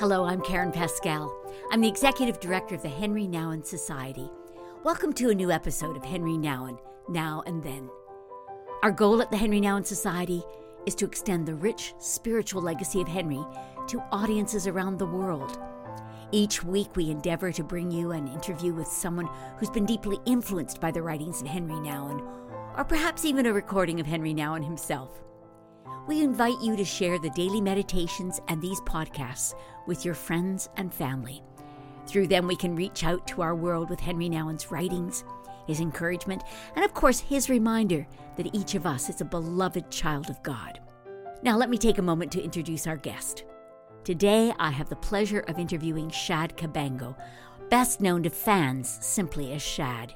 Hello, I'm Karen Pascal. I'm the Executive Director of the Henri Nouwen Society. Welcome to a new episode of Henri Nouwen, Now and Then. Our goal at the Henri Nouwen Society is to extend the rich spiritual legacy of Henri to audiences around the world. Each week, we endeavor to bring you an interview with someone who's been deeply influenced by the writings of Henri Nouwen, or perhaps even a recording of Henri Nouwen himself. We invite you to share the daily meditations and these podcasts with your friends and family. Through them, we can reach out to our world with Henri Nouwen's writings, his encouragement, and of course, his reminder that each of us is a beloved child of God. Now, let me take a moment to introduce our guest. Today, I have the pleasure of interviewing Shad Kabango, best known to fans simply as Shad.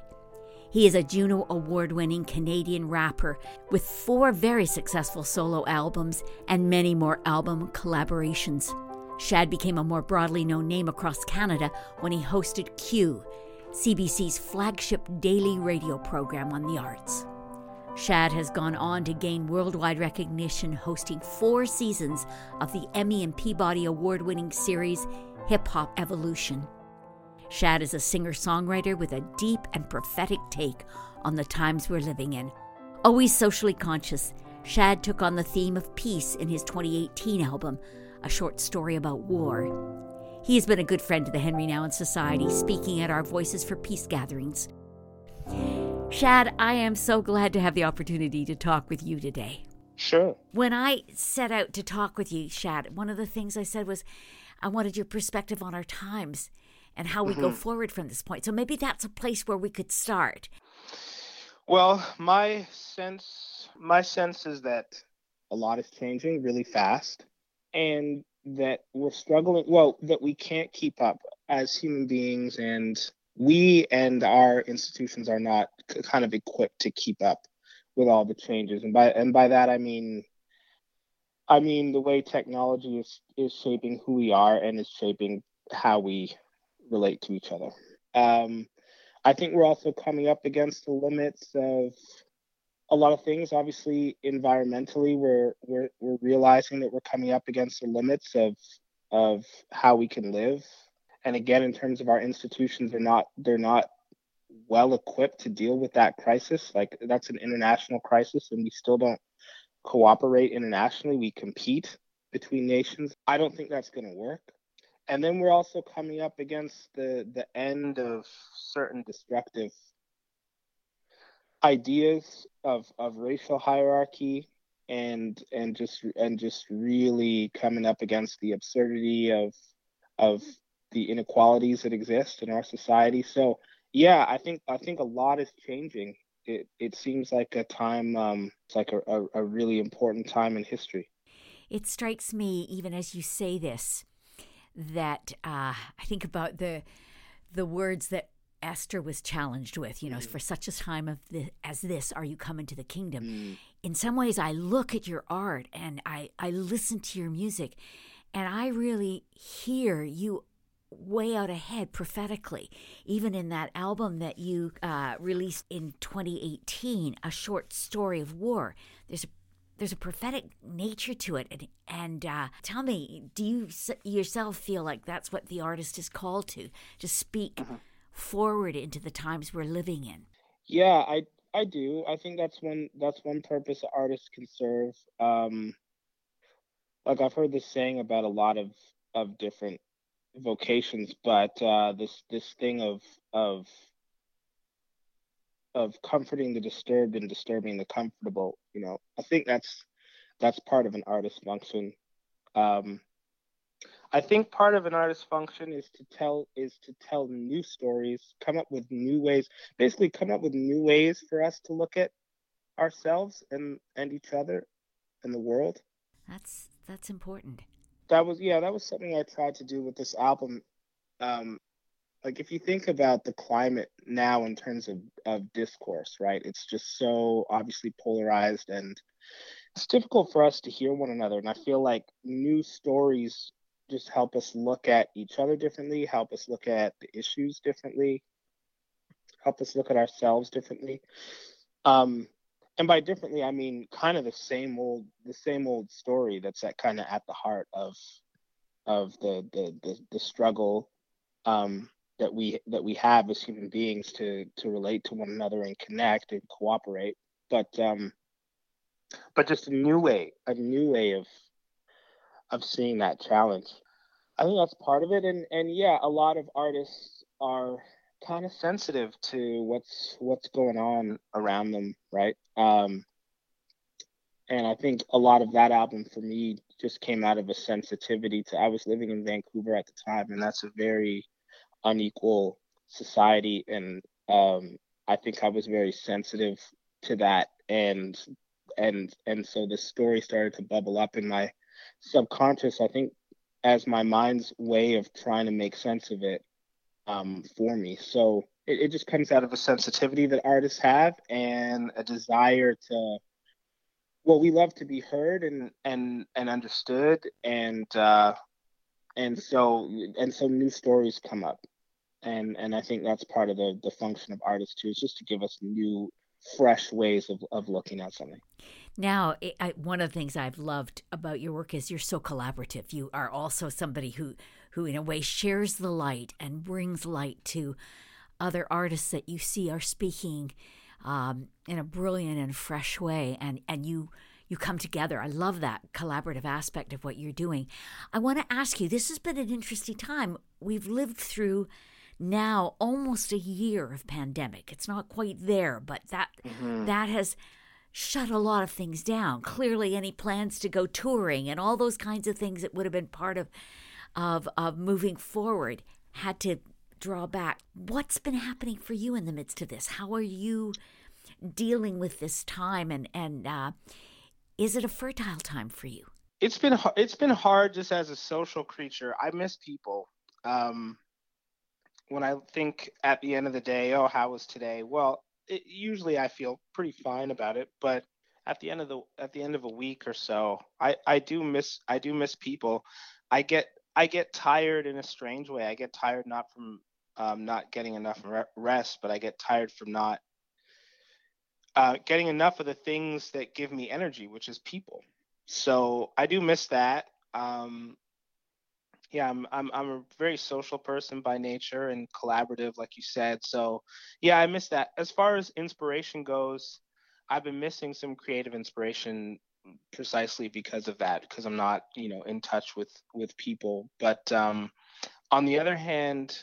He is a Juno Award winning Canadian rapper with four very successful solo albums and many more album collaborations. Shad became a more broadly known name across Canada when he hosted Q, CBC's flagship daily radio program on the arts. Shad has gone on to gain worldwide recognition, hosting four seasons of the Emmy and Peabody Award winning series Hip Hop Evolution. Shad is a singer songwriter with a deep and prophetic take on the times we're living in. Always socially conscious, Shad took on the theme of peace in his 2018 album, a short story about war. He has been a good friend to the Henri Nouwen Society, speaking at our Voices for Peace gatherings. Shad, I am so glad to have the opportunity to talk with you today. Sure. When I set out to talk with you, Shad, one of the things I said was I wanted your perspective on our times and how we mm-hmm. go forward from this point. So maybe that's a place where we could start. Well, my sense my sense is that a lot is changing really fast and that we're struggling well that we can't keep up as human beings and we and our institutions are not kind of equipped to keep up with all the changes. And by and by that i mean i mean the way technology is is shaping who we are and is shaping how we relate to each other. Um, i think we're also coming up against the limits of a lot of things obviously environmentally we're we're, we're realizing that we're coming up against the limits of of how we can live. And again in terms of our institutions they're not they're not well equipped to deal with that crisis. Like that's an international crisis and we still don't cooperate internationally. We compete between nations. I don't think that's going to work. And then we're also coming up against the the end of certain destructive ideas of of racial hierarchy and and just and just really coming up against the absurdity of of the inequalities that exist in our society. So yeah, I think I think a lot is changing. It it seems like a time um, it's like a, a, a really important time in history. It strikes me, even as you say this, that uh, I think about the the words that Esther was challenged with. You know, mm. for such a time of the, as this, are you coming to the kingdom? Mm. In some ways, I look at your art and I I listen to your music, and I really hear you way out ahead prophetically. Even in that album that you uh, released in 2018, A Short Story of War, there's a there's a prophetic nature to it. And, and uh, tell me, do you yourself feel like that's what the artist is called to, to speak mm-hmm. Forward into the times we're living in? Yeah, I I do. I think that's one that's one purpose artists can serve. Um, like I've heard this saying about a lot of of different vocations, but uh, this this thing of of of comforting the disturbed and disturbing the comfortable, you know, I think that's that's part of an artist's function. Um, I think part of an artist's function is to tell is to tell new stories, come up with new ways, basically come up with new ways for us to look at ourselves and and each other and the world. That's that's important. That was yeah that was something i tried to do with this album. Um like if you think about the climate now in terms of, of discourse right it's just so obviously polarized and it's difficult for us to hear one another. And i feel like new stories just help us look at each other differently help us look at the issues differently help us look at ourselves differently um and by differently i mean kind of the same old the same old story that's at kind of at the heart of of the the the, the struggle um, that we that we have as human beings to to relate to one another and connect and cooperate. But um, but just a new way, a new way of of seeing that challenge. I think that's part of it, and and yeah, a lot of artists are kind of sensitive to what's what's going on around them, right? Um, and I think a lot of that album for me just came out of a sensitivity to. I was living in Vancouver at the time, and that's a very unequal society, and um, I think I was very sensitive to that, and and and so the story started to bubble up in my subconscious. I think as my mind's way of trying to make sense of it um, for me. So it, it just comes out of a sensitivity that artists have and a desire to well we love to be heard and and and understood and uh and so and so new stories come up and and i think that's part of the the function of artists too is just to give us new fresh ways of, of looking at something now I, one of the things i've loved about your work is you're so collaborative you are also somebody who who in a way shares the light and brings light to other artists that you see are speaking um, in a brilliant and fresh way, and and you you come together. I love that collaborative aspect of what you're doing. I want to ask you. This has been an interesting time. We've lived through now almost a year of pandemic. It's not quite there, but that mm-hmm. that has shut a lot of things down. Clearly, any plans to go touring and all those kinds of things that would have been part of of of moving forward had to draw back. What's been happening for you in the midst of this? How are you dealing with this time, and and uh, is it a fertile time for you? It's been it's been hard just as a social creature. I miss people. Um, when I think at the end of the day, oh, how was today? Well, it, usually I feel pretty fine about it, but at the end of the at the end of a week or so, I I do miss I do miss people. I get I get tired in a strange way. I get tired not from um, not getting enough rest, but I get tired from not uh, getting enough of the things that give me energy, which is people. So I do miss that. Um, yeah, I'm, I'm I'm a very social person by nature and collaborative, like you said. So yeah, I miss that. As far as inspiration goes, I've been missing some creative inspiration precisely because of that, because I'm not, you know, in touch with with people. But um, on the other hand,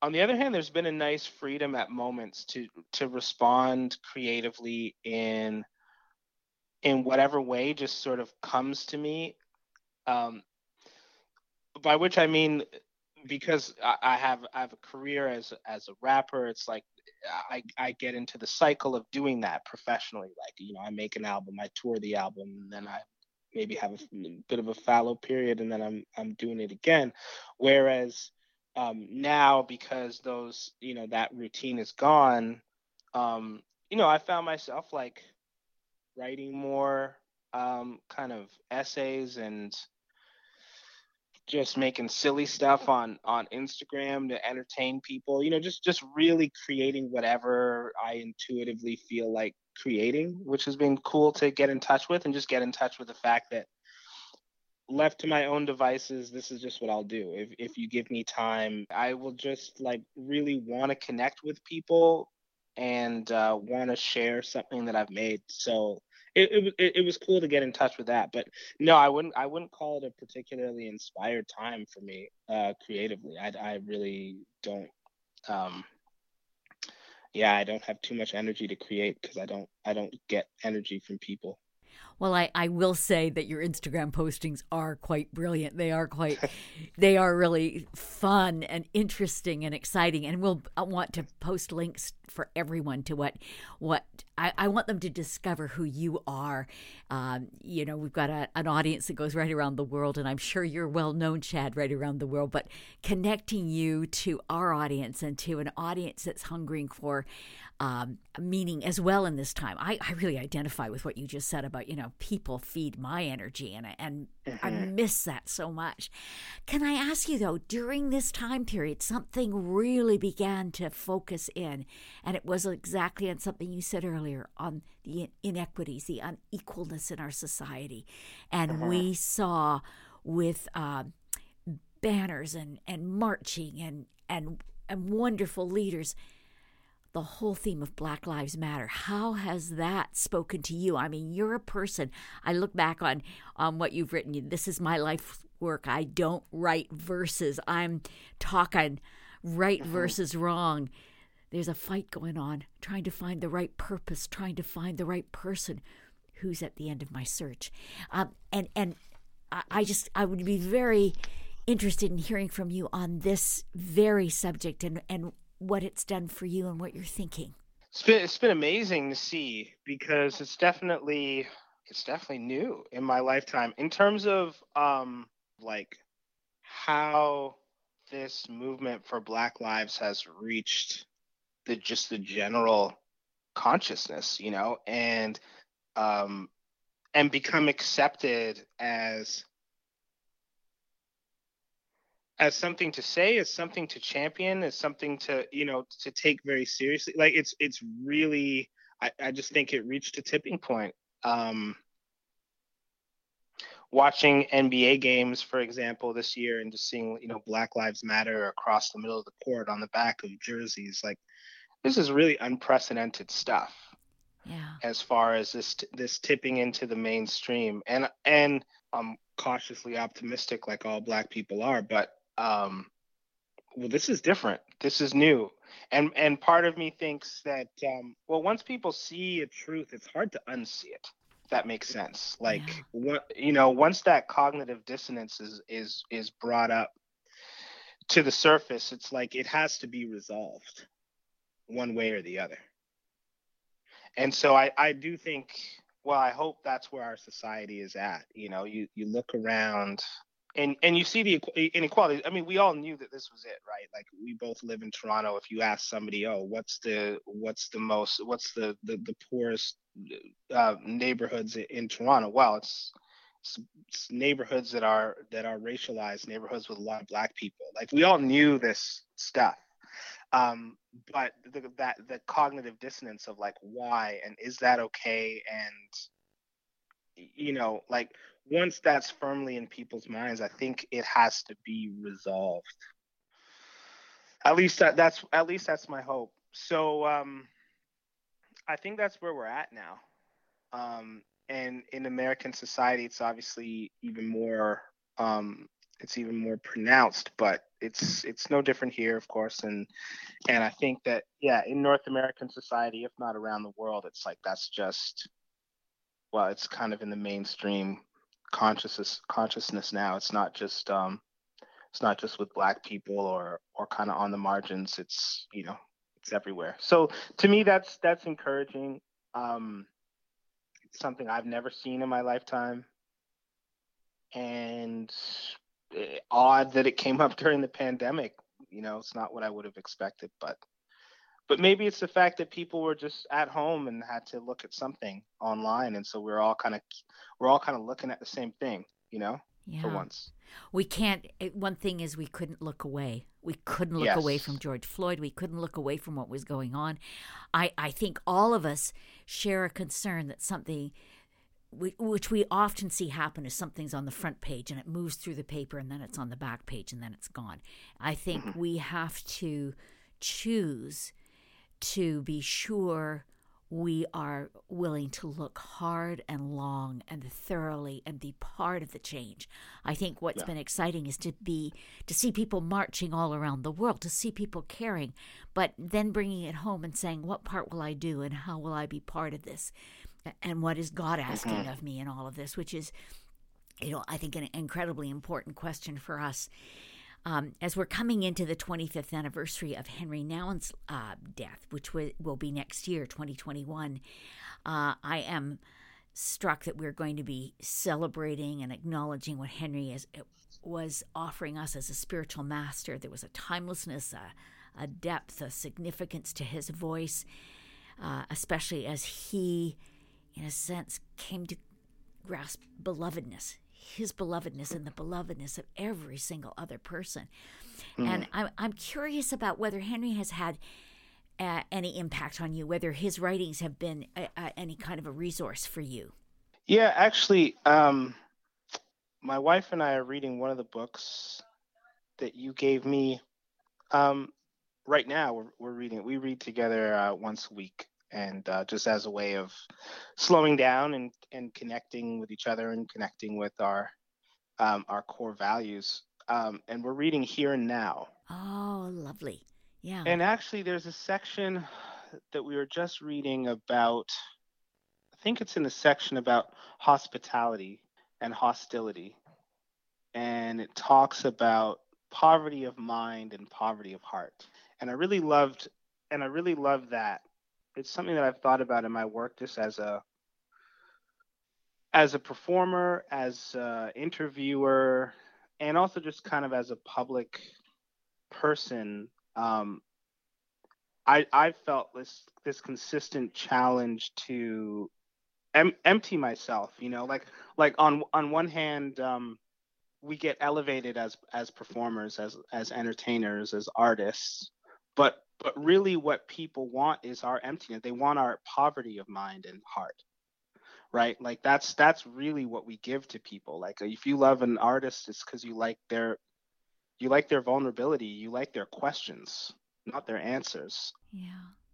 on the other hand, there's been a nice freedom at moments to to respond creatively in in whatever way just sort of comes to me. Um, by which I mean because I, I have I have a career as as a rapper. It's like I I get into the cycle of doing that professionally. Like you know, I make an album, I tour the album, and then I maybe have a bit of a fallow period, and then I'm I'm doing it again. Whereas um, now because those you know that routine is gone um, you know i found myself like writing more um, kind of essays and just making silly stuff on on instagram to entertain people you know just just really creating whatever i intuitively feel like creating which has been cool to get in touch with and just get in touch with the fact that left to my own devices, this is just what I'll do. If if you give me time, I will just like really want to connect with people and uh, want to share something that I've made. So it, it it was cool to get in touch with that. But no, I wouldn't I wouldn't call it a particularly inspired time for me uh, creatively. I I really don't. Um, yeah, I don't have too much energy to create because I don't I don't get energy from people. Well, I, I will say that your Instagram postings are quite brilliant. They are quite, they are really fun and interesting and exciting. And we'll I want to post links for everyone to what, what I, I want them to discover who you are. Um, you know, we've got a, an audience that goes right around the world, and I'm sure you're well known, Shad, right around the world. But connecting you to our audience and to an audience that's hungering for um, meaning as well in this time. I, I really identify with what you just said about, you know, people feed my energy and, and mm-hmm. I miss that so much. Can I ask you though, during this time period, something really began to focus in, and it was exactly on something you said earlier on the inequities, the unequalness in our society. And mm-hmm. we saw with uh, banners and, and marching and, and, and wonderful leaders. The whole theme of Black Lives Matter. How has that spoken to you? I mean, you're a person. I look back on on what you've written. This is my life work. I don't write verses. I'm talking right mm-hmm. versus wrong. There's a fight going on, trying to find the right purpose, trying to find the right person who's at the end of my search. Um, and and I just I would be very interested in hearing from you on this very subject and and what it's done for you and what you're thinking. It's been it's been amazing to see because it's definitely it's definitely new in my lifetime in terms of um like how this movement for black lives has reached the just the general consciousness you know and um and become accepted as as something to say as something to champion as something to you know to take very seriously. Like it's it's really i, I just think it reached a tipping point. Um watching nba games for example this year and just seeing you know black lives matter across the middle of the court on the back of jerseys like this is really unprecedented stuff yeah. as far as this this tipping into the mainstream. And and i'm cautiously optimistic like all black people are but um well this is different. This is new. And and part of me thinks that um well once people see a truth it's hard to unsee it. That makes sense. Like yeah. what you know once that cognitive dissonance is is is brought up to the surface it's like it has to be resolved one way or the other. And so I, I do think well i hope that's where our society is at. You know you you look around and and you see the inequality. I mean we all knew that this was it right? Like we both live in toronto. If you ask somebody oh what's the what's the most what's the the, the poorest uh, neighborhoods in toronto? Well it's, it's, it's neighborhoods that are that are racialized neighborhoods with a lot of black people. Like we all knew this stuff. Um, but the, that the cognitive dissonance of like why and is that okay? And you know like once that's firmly in people's minds i think it has to be resolved. At least that, that's at least that's my hope. So um i think that's where we're at now. Um and in american society it's obviously even more um it's even more pronounced but it's it's no different here of course. And and i think that yeah in north american society if not around the world it's like that's just well it's kind of in the mainstream consciousness consciousness now. It's not just um it's not just with black people or or kind of on the margins. It's you know it's everywhere. So to me that's that's encouraging. Um it's something i've never seen in my lifetime. And odd that it came up during the pandemic. You know, it's not what I would have expected, but but maybe it's the fact that people were just at home and had to look at something online, and so we're all kind of we're all kind of looking at the same thing. You know, yeah. for once. We can't. Eh, one thing is, we couldn't look away. We couldn't look yes. away from George Floyd. We couldn't look away from what was going on. I, I think all of us share a concern that something which we often see happen is something's on the front page and it moves through the paper and then it's on the back page and then it's gone. I think mm-hmm. we have to choose to be sure we are willing to look hard and long and thoroughly and be part of the change. I think what's yeah. been exciting is to be to see people marching all around the world, to see people caring, but then bringing it home and saying what part will I do and how will I be part of this? and what is God asking mm-hmm. of me in all of this, which is, you know, I think an incredibly important question for us. Um, as we're coming into the 25th anniversary of Henri Nouwen's uh, death, which w- will be next year, 2021, uh, I am struck that we're going to be celebrating and acknowledging what Henri is, was offering us as a spiritual master. There was a timelessness, a, a depth, a significance to his voice, uh, especially as he in a sense, came to grasp belovedness, his belovedness and the belovedness of every single other person. Mm. And I'm, I'm curious about whether Henri has had uh, any impact on you, whether his writings have been uh, uh, any kind of a resource for you. Yeah, actually, um, my wife and I are reading one of the books that you gave me. Um, right now, we're, we're reading it. We read together uh, once a week, and uh, just as a way of slowing down and, and connecting with each other and connecting with our um, our core values. Um, and we're reading Here and Now. Oh, lovely. Yeah. And actually, there's a section that we were just reading about. I think it's in the section about hospitality and hostility. And it talks about poverty of mind and poverty of heart. And I really loved and I really loved that. It's something that I've thought about in my work just as a as a performer, as an interviewer, and also just kind of as a public person. Um, I I felt this this consistent challenge to em- empty myself. You know, like like on on one hand, um, we get elevated as as performers, as as entertainers, as artists, but but really what people want is our emptiness. They want our poverty of mind and heart. Right? Like that's that's really what we give to people. Like if you love an artist, it's because you like their you like their vulnerability, you like their questions, not their answers. Yeah.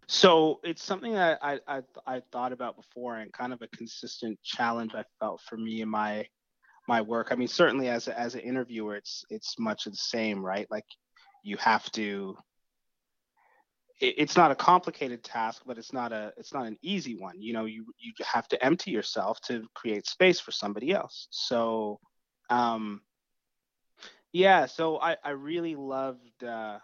So it's something that I, I I thought about before, and kind of a consistent challenge I felt for me in my my work. I mean, certainly as a, as an interviewer, it's it's much of the same, right? Like you have to. It, it's not a complicated task, but it's not a it's not an easy one. You know, you you have to empty yourself to create space for somebody else. So, um, yeah. So I I really loved. Uh,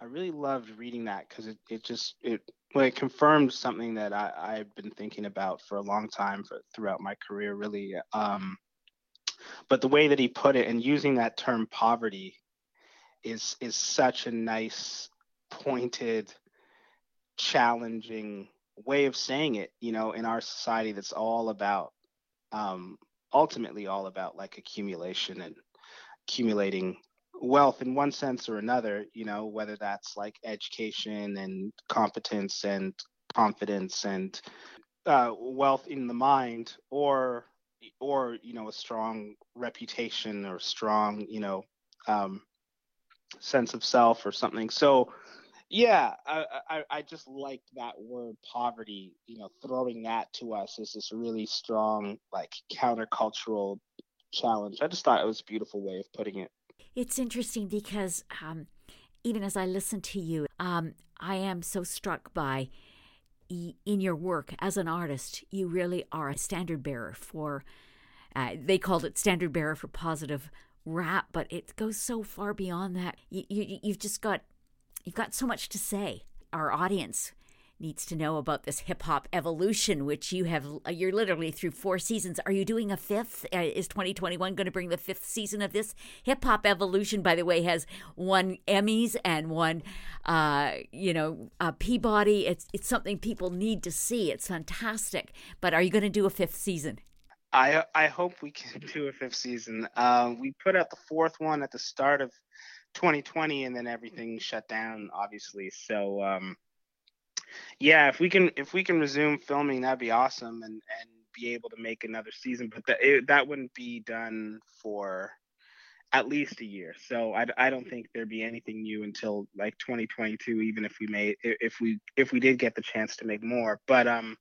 I really loved reading that because it, it just it well, it confirmed something that I, I've been thinking about for a long time for, throughout my career, really. Um, but the way that he put it and using that term poverty is is such a nice, pointed, challenging way of saying it. You know, in our society, that's all about um, ultimately all about like accumulation and accumulating wealth in one sense or another, you know, whether that's like education and competence and confidence and uh, wealth in the mind or or you know a strong reputation or strong you know um, sense of self or something so yeah I, I i just liked that word poverty you know throwing that to us is this really strong like countercultural challenge i just thought it was a beautiful way of putting it it's interesting because um, even as I listen to you, um, I am so struck by in your work as an artist, you really are a standard bearer for. Uh, they called it standard bearer for positive rap, but it goes so far beyond that. You, you, you've just got you've got so much to say. Our audience needs to know about this hip hop evolution, which you have, uh, you're literally through four seasons. Are you doing a fifth? Uh, is 2021 going to bring the fifth season of this? Hip hop evolution, by the way, has won Emmys and won, uh, you know, uh, Peabody. It's, it's something people need to see. It's fantastic. But are you going to do a fifth season? I, I hope we can do a fifth season. Uh, we put out the fourth one at the start of 2020 and then everything shut down, obviously. So, um, yeah, if we can if we can resume filming, that'd be awesome, and and be able to make another season. But that it, that wouldn't be done for at least a year. So I, I don't think there'd be anything new until like 2022, even if we made if we if we did get the chance to make more. But um,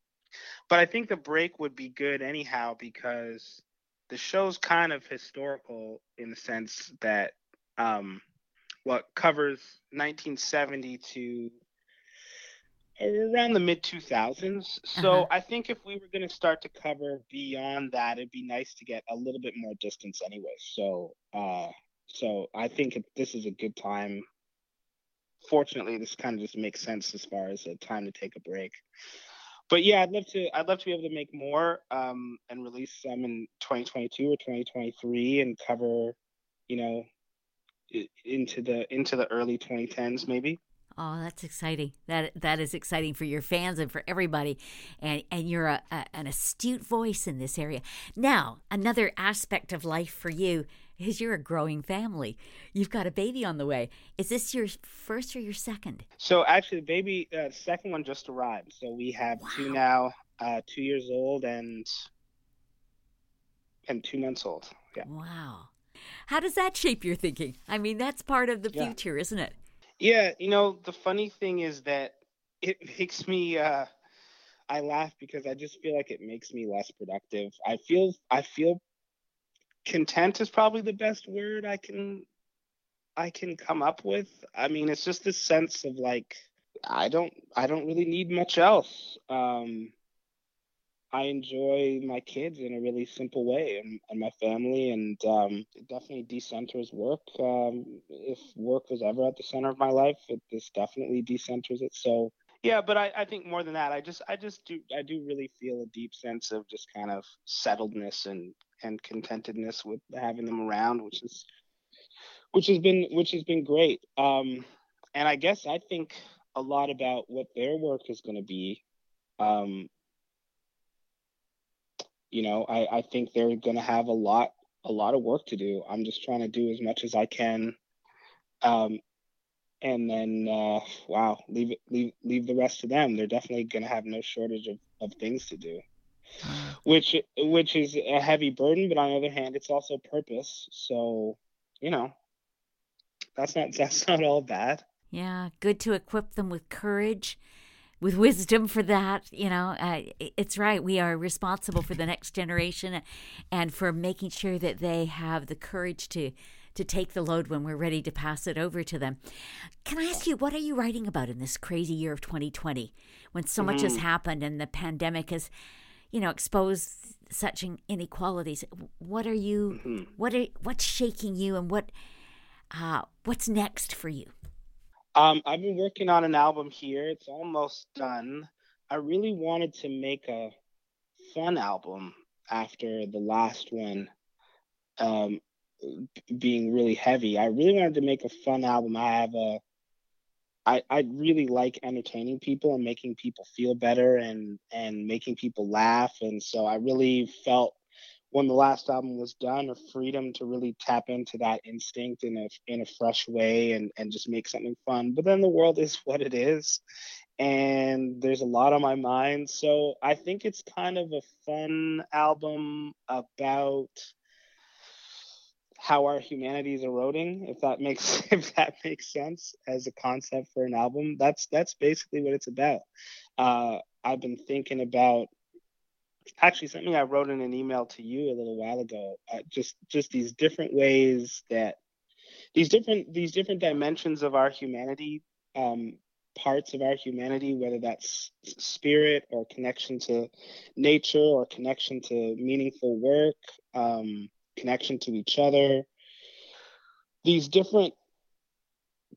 but I think the break would be good anyhow because the show's kind of historical in the sense that um, what covers 1970 to around the mid 2000s. So uh-huh. I think if we were going to start to cover beyond that, it'd be nice to get a little bit more distance anyway. So, uh, so I think this is a good time. Fortunately, this kind of just makes sense as far as a time to take a break. But yeah, I'd love to. I'd love to be able to make more um, and release some in 2022 or 2023 and cover, you know, into the into the early 2010s maybe. Oh, that's exciting. That that is exciting for your fans and for everybody. And and you're a, a, an astute voice in this area. Now, another aspect of life for you is you're a growing family. You've got a baby on the way. Is this your first or your second? So actually, the baby, uh, second one just arrived. So we have wow. two now, uh, two years old and and two months old. Yeah. Wow. How does that shape your thinking? I mean, that's part of the Yeah. future, isn't it? Yeah, you know, the funny thing is that it makes me uh I laugh because I just feel like it makes me less productive. I feel I feel content is probably the best word I can I can come up with. I mean, it's just this sense of like I don't I don't really need much else. Um I enjoy my kids in a really simple way and, and my family, and um, it definitely decenters work. Um, if work was ever at the center of my life, it this definitely decenters it. So yeah, but I, I think more than that, I just I just do I do really feel a deep sense of just kind of settledness and and contentedness with having them around, which is which has been which has been great. Um, and I guess I think a lot about what their work is going to be. Um, you know, I, I think they're going to have a lot a lot of work to do. I'm just trying to do as much as I can, um, and then uh, wow, leave it leave leave the rest to them. They're definitely going to have no shortage of, of things to do, which which is a heavy burden. But on the other hand, it's also purpose. So you know, that's not that's not all bad. Yeah, good to equip them with courage, with wisdom for that. You know, uh, it's right. We are responsible for the next generation and for making sure that they have the courage to to take the load when we're ready to pass it over to them. Can I ask you, what are you writing about in this crazy year of 2020 when so much has happened and the pandemic has, you know, exposed such inequalities? What are you, what are, what's shaking you and what, uh, what's next for you? Um, I've been working on an album here. It's almost done. I really wanted to make a fun album after the last one um, being really heavy. I really wanted to make a fun album. I have a I, I really like entertaining people and making people feel better and and making people laugh. And so I really felt when the last album was done a freedom to really tap into that instinct in a in a fresh way and and just make something fun. But then the world is what it is and there's a lot on my mind. So i think it's kind of a fun album about how our humanity is eroding if that makes if that makes sense as a concept for an album. That's that's basically what it's about. Uh, i've been thinking about actually something I wrote in an email to you a little while ago. Uh, just just these different ways that these different these different dimensions of our humanity, um, parts of our humanity, whether that's spirit or connection to nature or connection to meaningful work, um, connection to each other. These different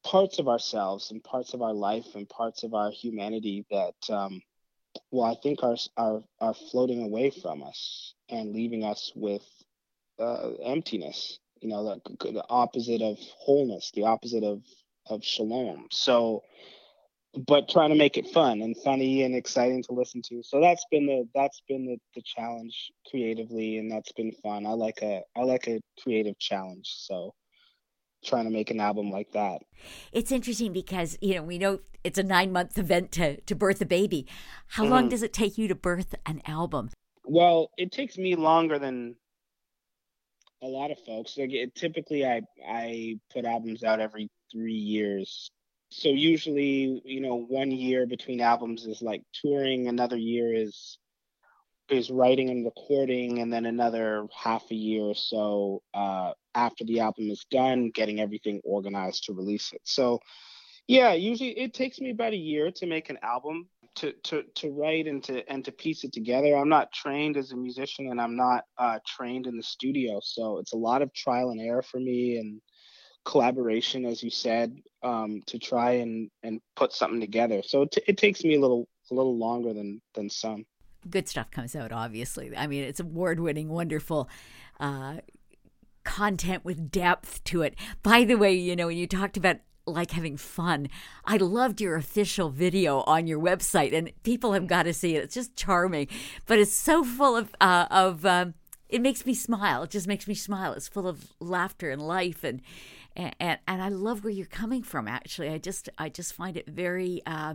parts of ourselves and parts of our life and parts of our humanity that um, well, I think are are are floating away from us and leaving us with uh, emptiness. You know, the, the opposite of wholeness, the opposite of of shalom. So, but trying to make it fun and funny and exciting to listen to. So that's been the that's been the, the challenge creatively, and that's been fun. I like a I like a creative challenge. So trying to make an album like that. It's interesting because, you know, we know it's a nine month event to, to birth a baby. How mm-hmm. long does it take you to birth an album? Well, it takes me longer than a lot of folks. Like it, typically, I I put albums out every three years. So usually, you know, one year between albums is like touring. Another year is is writing and recording, and then another half a year or so uh, after the album is done, getting everything organized to release it. So, yeah, usually it takes me about a year to make an album, to to to write and to and to piece it together. I'm not trained as a musician, and I'm not uh, trained in the studio, so it's a lot of trial and error for me and collaboration, as you said, um, to try and and put something together. So it, t- it takes me a little a little longer than than some good stuff comes out obviously i mean it's award winning wonderful uh, content with depth to it. By the way, you know, when you talked about like having fun, I loved your official video on your website, and people have got to see it. It's just charming, but it's so full of uh, of. Um, it makes me smile. It just makes me smile. It's full of laughter and life, and and and I love where you're coming from. Actually, I just I just find it very. Uh,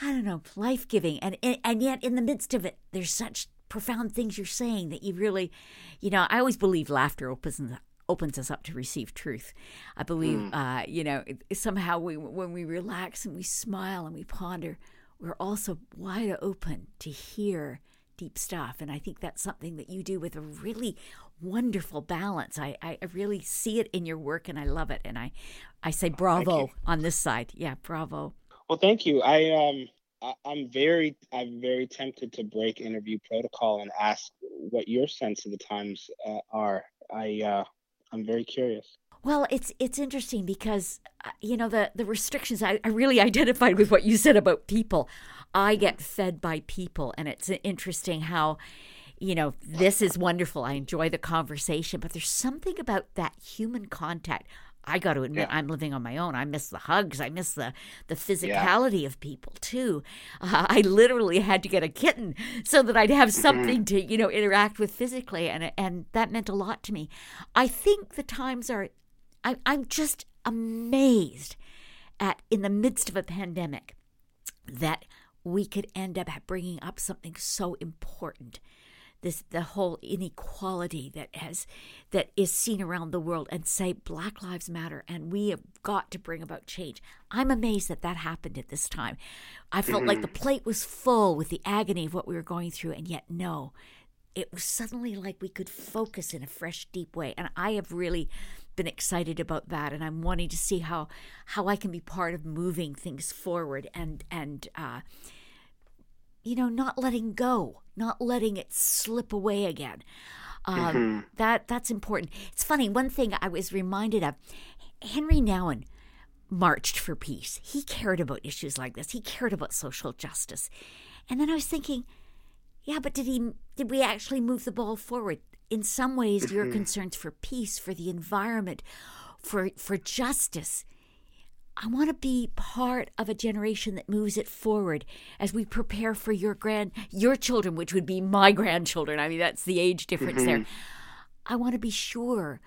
I don't know, life giving, and and yet in the midst of it, there's such profound things you're saying that you really, you know, I always believe laughter opens opens us up to receive truth. I believe, mm. uh, you know, somehow we when we relax and we smile and we ponder, we're also wide open to hear deep stuff. And I think that's something that you do with a really wonderful balance. I, I really see it in your work and I love it. And I, I say bravo on this side. Yeah, bravo. Well, thank you. I um I, am very I'm very tempted to break interview protocol and ask what your sense of the times uh, are. I uh, I'm very curious. Well, it's it's interesting because uh, you know the the restrictions. I, I really identified with what you said about people. I get fed by people, and it's interesting how you know this is wonderful. I enjoy the conversation, but there's something about that human contact. I got to admit, yeah. I'm living on my own. I miss the hugs. I miss the the physicality yeah. of people too. Uh, I literally had to get a kitten so that I'd have mm-hmm. something to you know interact with physically, and and that meant a lot to me. I think the times are, I, I'm just amazed at in the midst of a pandemic that we could end up bringing up something so important this the whole inequality that has that is seen around the world and say black lives matter and we have got to bring about change i'm amazed that that happened at this time i felt mm-hmm. like the plate was full with the agony of what we were going through and yet no it was suddenly like we could focus in a fresh deep way and i have really been excited about that and i'm wanting to see how how i can be part of moving things forward and and uh you know, not letting go, not letting it slip away again. Um, mm-hmm. That that's important. It's funny. One thing I was reminded of: Henri Nouwen marched for peace. He cared about issues like this. He cared about social justice. And then I was thinking, yeah, but did he? Did we actually move the ball forward? In some ways, mm-hmm. your concerns for peace, for the environment, for for justice I want to be part of a generation that moves it forward as we prepare for your grand your children, which would be my grandchildren. I mean, that's the age difference mm-hmm. there. I want to be sure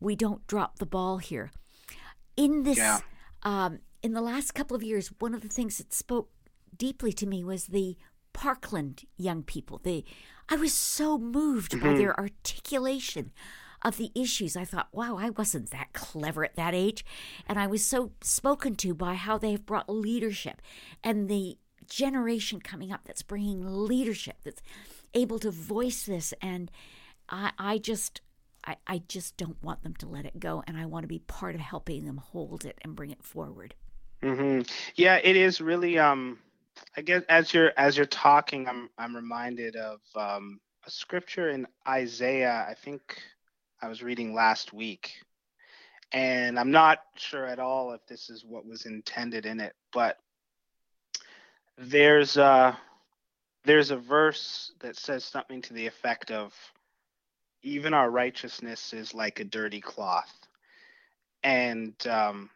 we don't drop the ball here. In this, yeah. um, in the last couple of years, one of the things that spoke deeply to me was the Parkland young people. They, I was so moved mm-hmm. by their articulation of the issues. I thought, wow, I wasn't that clever at that age. And I was so spoken to by how they have brought leadership and the generation coming up that's bringing leadership, that's able to voice this. And I, I just. I, I just don't want them to let it go, and I want to be part of helping them hold it and bring it forward. Mm-hmm. Yeah, it is really. Um, I guess as you're as you're talking, I'm I'm reminded of um, a scripture in Isaiah. I think I was reading last week. And I'm not sure at all if this is what was intended in it, but there's a there's a verse that says something to the effect of even our righteousness is like a dirty cloth. And um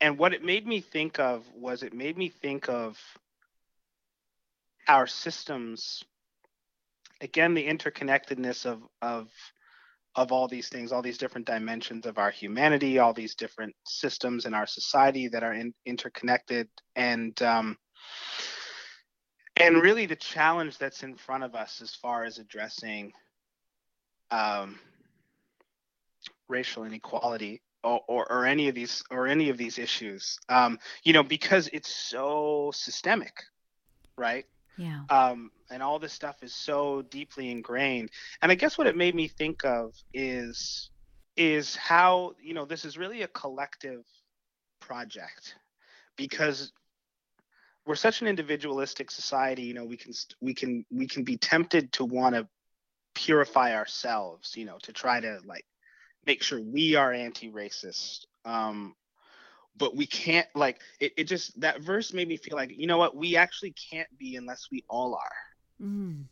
and what it made me think of was it made me think of our systems again the interconnectedness of of of all these things, all these different dimensions of our humanity, all these different systems in our society that are in, interconnected, and um, and really the challenge that's in front of us as far as addressing um, racial inequality or, or, or, any of these or any of these issues, um, you know, because it's so systemic, right? Yeah. Um, and all this stuff is so deeply ingrained. And I guess what it made me think of is is how you know this is really a collective project because we're such an individualistic society you know we can we can we can be tempted to want to purify ourselves you know to try to like make sure we are anti-racist um but we can't like it, it just that verse made me feel like you know what we actually can't be unless we all are mm.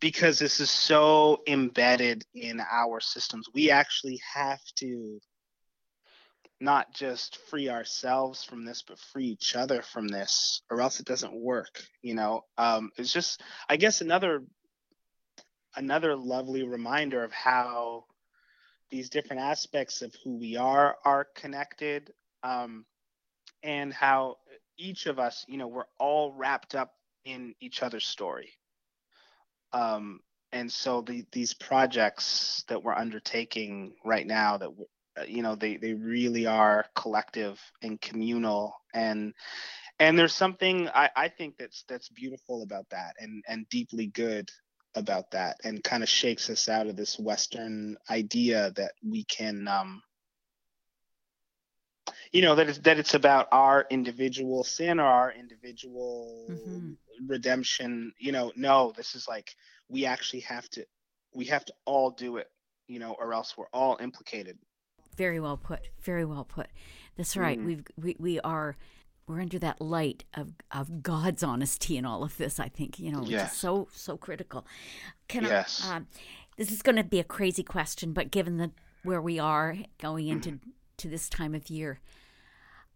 because this is so embedded in our systems we actually have to not just free ourselves from this but free each other from this or else it doesn't work you know um, it's just i guess another another lovely reminder of how these different aspects of who we are are connected um, and how each of us, you know, we're all wrapped up in each other's story. Um, and so the, these projects that we're undertaking right now that uh, you know they they really are collective and communal and and there's something I, I think that's that's beautiful about that and and deeply good about that and kind of shakes us out of this western idea that we can um you know that it's that it's about our individual sin or our individual mm-hmm. redemption you know no this is like we actually have to we have to all do it you know or else we're all implicated very well put very well put that's right mm-hmm. we've we, we are we're under that light of, of God's honesty in all of this. I think you know, yes. so so critical. Can yes. I, um, this is going to be a crazy question, but given the where we are going into to this time of year,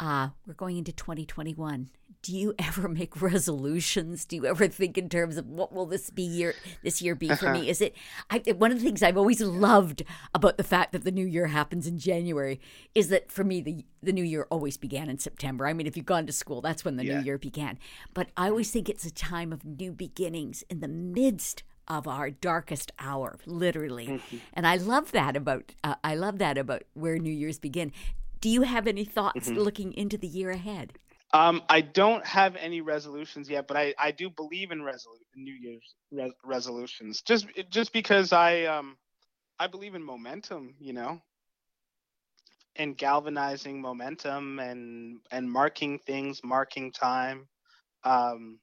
uh, we're going into 2021. Do you ever make resolutions? Do you ever think in terms of what will this be year this year be for me? Is it I, one of the things I've always loved about the fact that the new year happens in January is that for me the the new year always began in September. I mean, if you've gone to school, that's when the yeah. new year began. But I always think it's a time of new beginnings in the midst of our darkest hour literally mm-hmm. and i love that about uh, i love that about where new year's begin do you have any thoughts mm-hmm. looking into the year ahead? Um, I don't have any resolutions yet, but I, I do believe in resolu- New Year's re- resolutions. Just just because I um I believe in momentum, you know, and galvanizing momentum and and marking things, marking time. Um,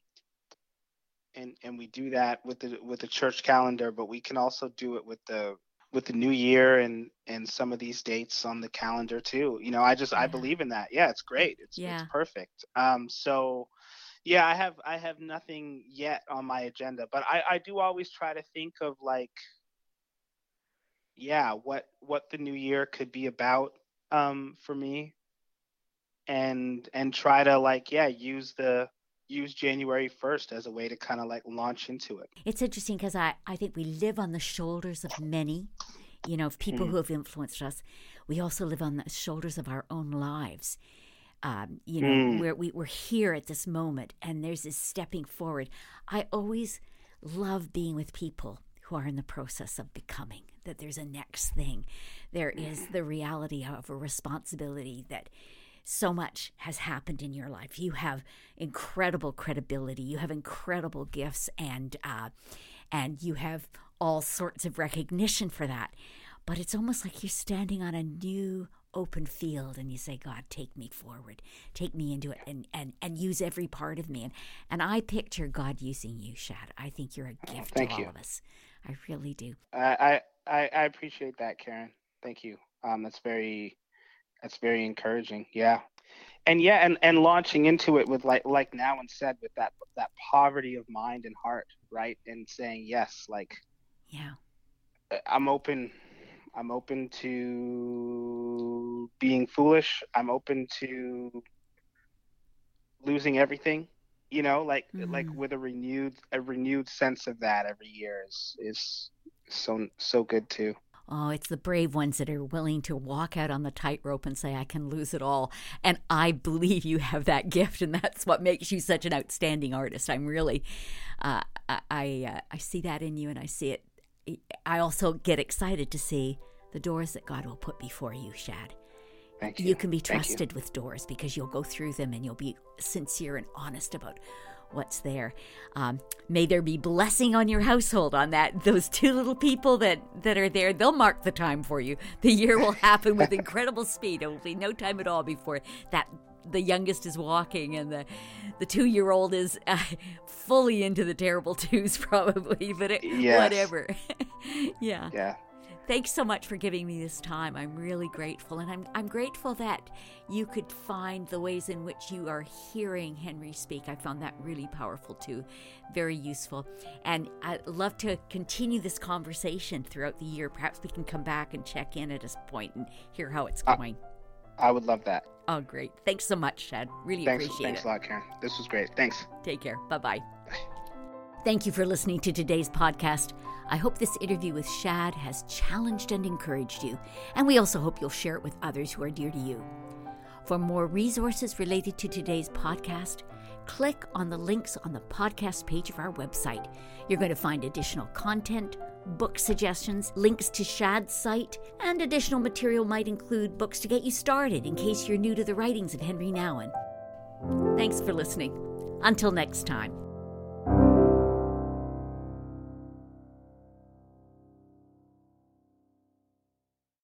and and we do that with the with the church calendar, but we can also do it with the with the new year and and some of these dates on the calendar too. You know i just yeah. i believe in that. Yeah it's great. It's, yeah. it's perfect. Um so yeah i have i have nothing yet on my agenda but i i do always try to think of like yeah what what the new year could be about um for me. And and try to like yeah use the use January 1st as a way to kind of like launch into it. It's interesting because I, I think we live on the shoulders of many, you know, of people mm. who have influenced us. We also live on the shoulders of our own lives. Um, you know, mm. where we, we're here at this moment and there's this stepping forward. I always love being with people who are in the process of becoming, that there's a next thing. There is the reality of a responsibility that so much has happened in your life. You have incredible credibility. You have incredible gifts, and uh, and you have all sorts of recognition for that. But it's almost like you're standing on a new open field and you say god take me forward take me into it and and and use every part of me and and i picture god using you shad i think you're a oh, gift to all you. of us i really do I, I i appreciate that karen thank you um that's very that's very encouraging. Yeah. And yeah, and, and launching into it with like like Nouwen said, with that that poverty of mind and heart, right? And saying yes, like Yeah. I'm open I'm open to being foolish. I'm open to losing everything. You know, like mm-hmm. like with a renewed a renewed sense of that every year is is so so good too. Oh, it's the brave ones that are willing to walk out on the tightrope and say, I can lose it all. And I believe you have that gift, and that's what makes you such an outstanding artist. I'm really, uh, I, uh, I see that in you, and I see it. I also get excited to see the doors that God will put before you, Shad. Thank you. You can be trusted with doors because you'll go through them and you'll be sincere and honest about what's there. Um, may there be blessing on your household on that. Those two little people that, that are there, they'll mark the time for you. The year will happen with incredible speed. It will be no time at all before that the youngest is walking and the the two year old is uh, fully into the terrible twos probably but it, yes. whatever yeah yeah Thanks so much for giving me this time. I'm really grateful. And I'm, I'm grateful that you could find the ways in which you are hearing Henri speak. I found that really powerful too, very useful. And I'd love to continue this conversation throughout the year. Perhaps we can come back and check in at a point and hear how it's going. I, I would love that. Oh, great. Thanks so much, Shad. Really thanks, appreciate thanks it. Thanks a lot, Karen. This was great. Thanks. Take care. Bye-bye. Bye. Thank you for listening to today's podcast. I hope this interview with Shad has challenged and encouraged you, and we also hope you'll share it with others who are dear to you. For more resources related to today's podcast, click on the links on the podcast page of our website. You're going to find additional content, book suggestions, links to Shad's site, and additional material might include books to get you started in case you're new to the writings of Henri Nouwen. Thanks for listening. Until next time.